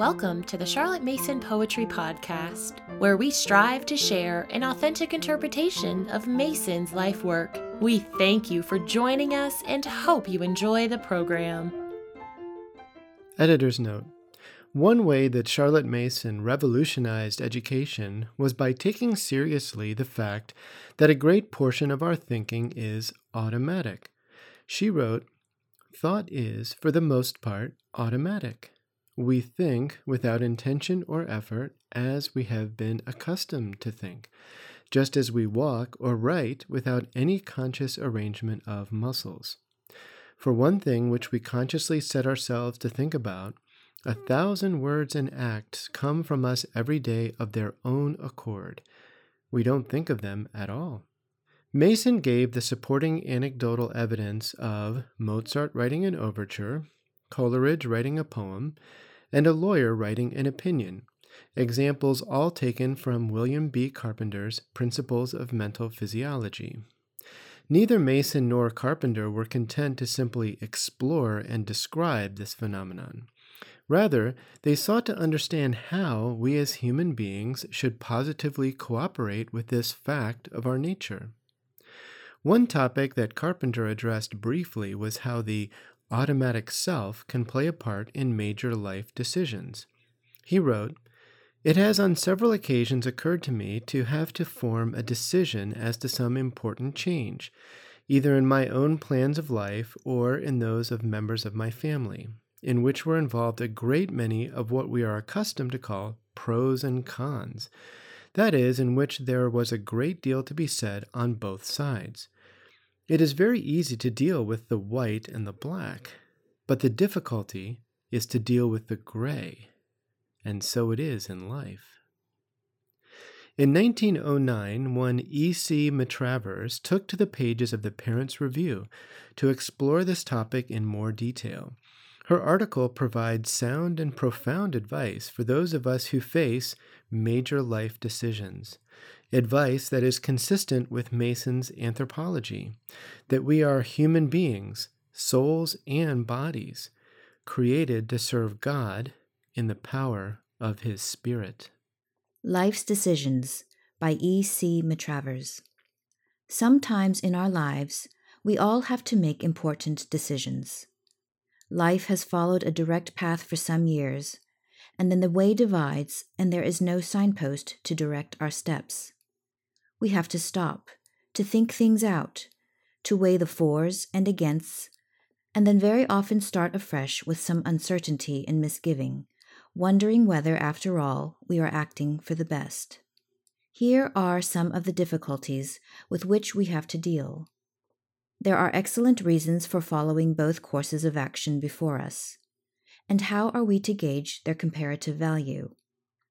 Welcome to the Charlotte Mason Poetry Podcast, where we strive to share an authentic interpretation of Mason's life work. We thank you for joining us and hope you enjoy the program. Editor's note One way that Charlotte Mason revolutionized education was by taking seriously the fact that a great portion of our thinking is automatic. She wrote, Thought is, for the most part, automatic. We think without intention or effort as we have been accustomed to think, just as we walk or write without any conscious arrangement of muscles. For one thing which we consciously set ourselves to think about, a thousand words and acts come from us every day of their own accord. We don't think of them at all. Mason gave the supporting anecdotal evidence of Mozart writing an overture, Coleridge writing a poem, and a lawyer writing an opinion, examples all taken from William B. Carpenter's Principles of Mental Physiology. Neither Mason nor Carpenter were content to simply explore and describe this phenomenon. Rather, they sought to understand how we as human beings should positively cooperate with this fact of our nature. One topic that Carpenter addressed briefly was how the automatic self can play a part in major life decisions. He wrote, It has on several occasions occurred to me to have to form a decision as to some important change, either in my own plans of life or in those of members of my family, in which were involved a great many of what we are accustomed to call pros and cons. That is, in which there was a great deal to be said on both sides. It is very easy to deal with the white and the black, but the difficulty is to deal with the gray, and so it is in life. In 1909, one E.C. Matravers took to the pages of the Parents' Review to explore this topic in more detail. Her article provides sound and profound advice for those of us who face major life decisions advice that is consistent with Mason's anthropology that we are human beings, souls and bodies, created to serve God in the power of His Spirit. Life's Decisions by E. C. Matravers. Sometimes in our lives, we all have to make important decisions. Life has followed a direct path for some years, and then the way divides, and there is no signpost to direct our steps we have to stop, to think things out, to weigh the fors and againsts, and then very often start afresh with some uncertainty and misgiving, wondering whether, after all, we are acting for the best. Here are some of the difficulties with which we have to deal. There are excellent reasons for following both courses of action before us. And how are we to gauge their comparative value?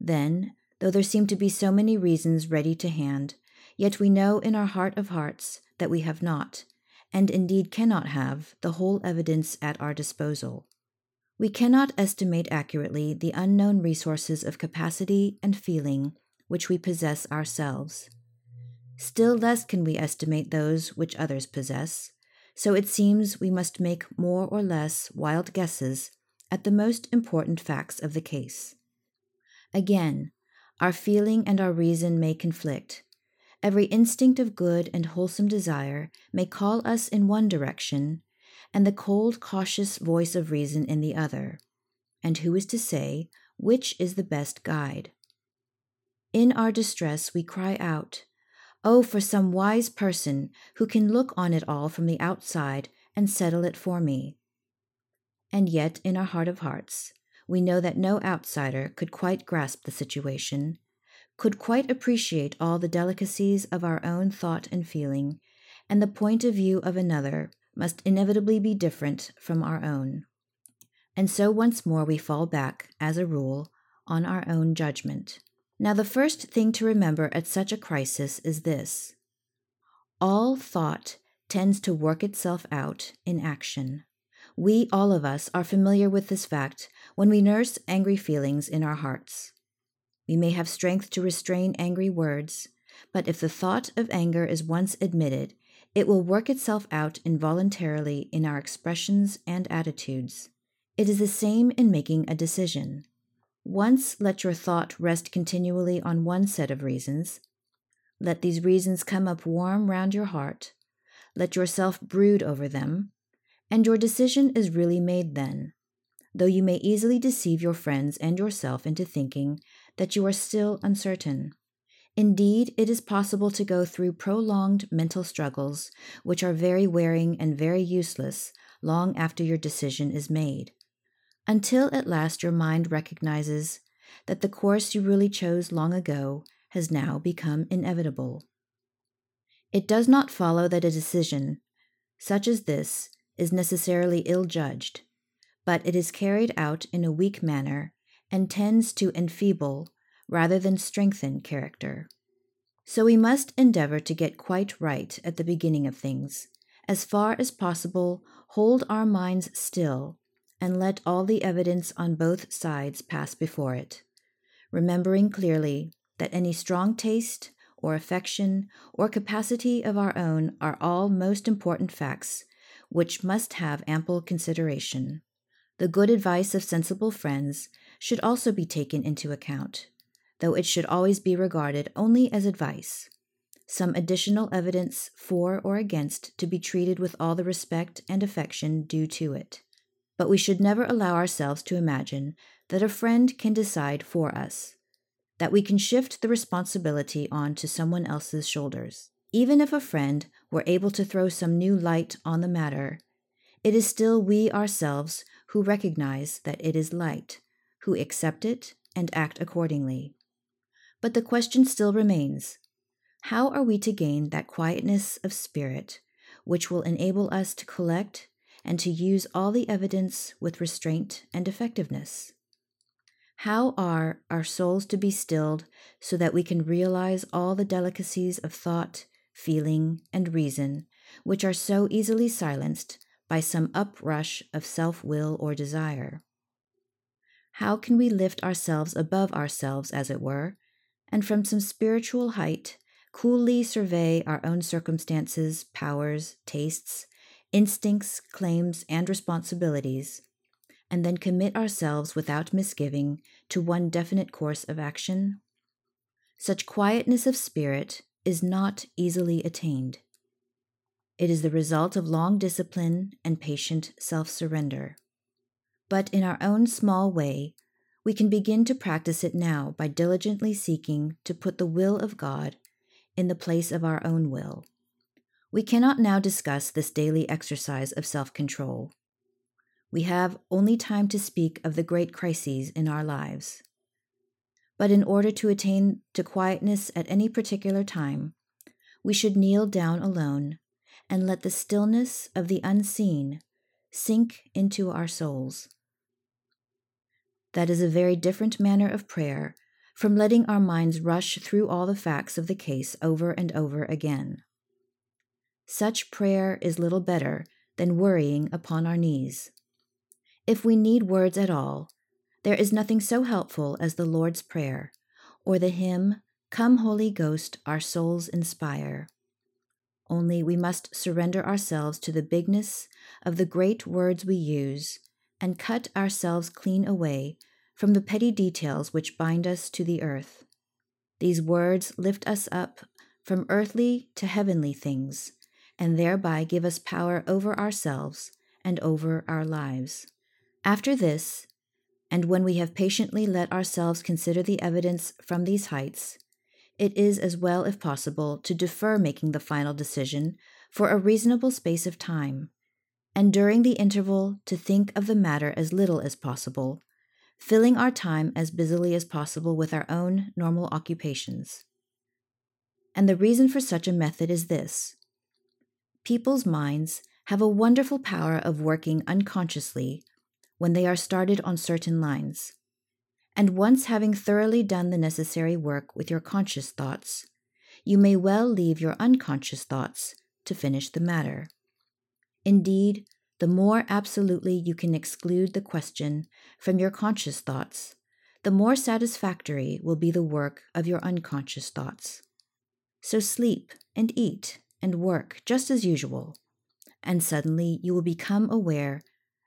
Then, though there seem to be so many reasons ready to hand, Yet we know in our heart of hearts that we have not, and indeed cannot have, the whole evidence at our disposal. We cannot estimate accurately the unknown resources of capacity and feeling which we possess ourselves. Still less can we estimate those which others possess, so it seems we must make more or less wild guesses at the most important facts of the case. Again, our feeling and our reason may conflict, Every instinct of good and wholesome desire may call us in one direction, and the cold, cautious voice of reason in the other. And who is to say which is the best guide? In our distress, we cry out, Oh, for some wise person who can look on it all from the outside and settle it for me. And yet, in our heart of hearts, we know that no outsider could quite grasp the situation, could quite appreciate all the delicacies of our own thought and feeling, and the point of view of another must inevitably be different from our own. And so once more we fall back, as a rule, on our own judgment. Now, the first thing to remember at such a crisis is this all thought tends to work itself out in action. We, all of us, are familiar with this fact when we nurse angry feelings in our hearts. We may have strength to restrain angry words, but if the thought of anger is once admitted, it will work itself out involuntarily in our expressions and attitudes. It is the same in making a decision. Once let your thought rest continually on one set of reasons. Let these reasons come up warm round your heart. Let yourself brood over them, and your decision is really made then, though you may easily deceive your friends and yourself into thinking that you are still uncertain. Indeed, it is possible to go through prolonged mental struggles, which are very wearing and very useless long after your decision is made, until at last your mind recognizes that the course you really chose long ago has now become inevitable. It does not follow that a decision, such as this, is necessarily ill judged, but it is carried out in a weak manner and tends to enfeeble rather than strengthen character. So we must endeavor to get quite right at the beginning of things, as far as possible, hold our minds still, and let all the evidence on both sides pass before it, remembering clearly that any strong taste, or affection, or capacity of our own are all most important facts which must have ample consideration. The good advice of sensible friends should also be taken into account, though it should always be regarded only as advice some additional evidence for or against to be treated with all the respect and affection due to it. But we should never allow ourselves to imagine that a friend can decide for us, that we can shift the responsibility on to someone else's shoulders. Even if a friend were able to throw some new light on the matter, it is still we ourselves who recognize that it is light, who accept it and act accordingly. But the question still remains how are we to gain that quietness of spirit which will enable us to collect and to use all the evidence with restraint and effectiveness? How are our souls to be stilled so that we can realize all the delicacies of thought, feeling, and reason which are so easily silenced by some uprush of self will or desire? How can we lift ourselves above ourselves, as it were, and from some spiritual height coolly survey our own circumstances, powers, tastes, instincts, claims, and responsibilities, and then commit ourselves without misgiving to one definite course of action? Such quietness of spirit is not easily attained. It is the result of long discipline and patient self surrender. But in our own small way, we can begin to practice it now by diligently seeking to put the will of God in the place of our own will. We cannot now discuss this daily exercise of self control. We have only time to speak of the great crises in our lives. But in order to attain to quietness at any particular time, we should kneel down alone and let the stillness of the unseen sink into our souls. That is a very different manner of prayer from letting our minds rush through all the facts of the case over and over again. Such prayer is little better than worrying upon our knees. If we need words at all, there is nothing so helpful as the Lord's Prayer, or the hymn, Come, Holy Ghost, our souls inspire. Only we must surrender ourselves to the bigness of the great words we use and cut ourselves clean away from the petty details which bind us to the earth. These words lift us up from earthly to heavenly things, and thereby give us power over ourselves and over our lives. After this, and when we have patiently let ourselves consider the evidence from these heights, it is as well, if possible, to defer making the final decision for a reasonable space of time, and during the interval to think of the matter as little as possible, filling our time as busily as possible with our own normal occupations. And the reason for such a method is this people's minds have a wonderful power of working unconsciously when they are started on certain lines. And once having thoroughly done the necessary work with your conscious thoughts, you may well leave your unconscious thoughts to finish the matter. Indeed, the more absolutely you can exclude the question from your conscious thoughts, the more satisfactory will be the work of your unconscious thoughts. So sleep and eat and work just as usual, and suddenly you will become aware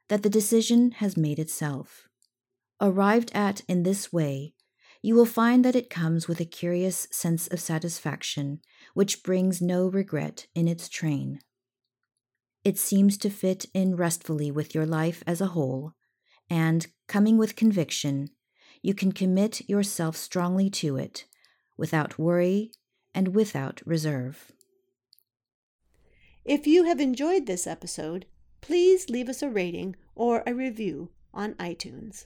that the decision has made itself. Arrived at in this way, you will find that it comes with a curious sense of satisfaction which brings no regret in its train. It seems to fit in restfully with your life as a whole, and, coming with conviction, you can commit yourself strongly to it, without worry and without reserve. If you have enjoyed this episode, please leave us a rating or a review on iTunes.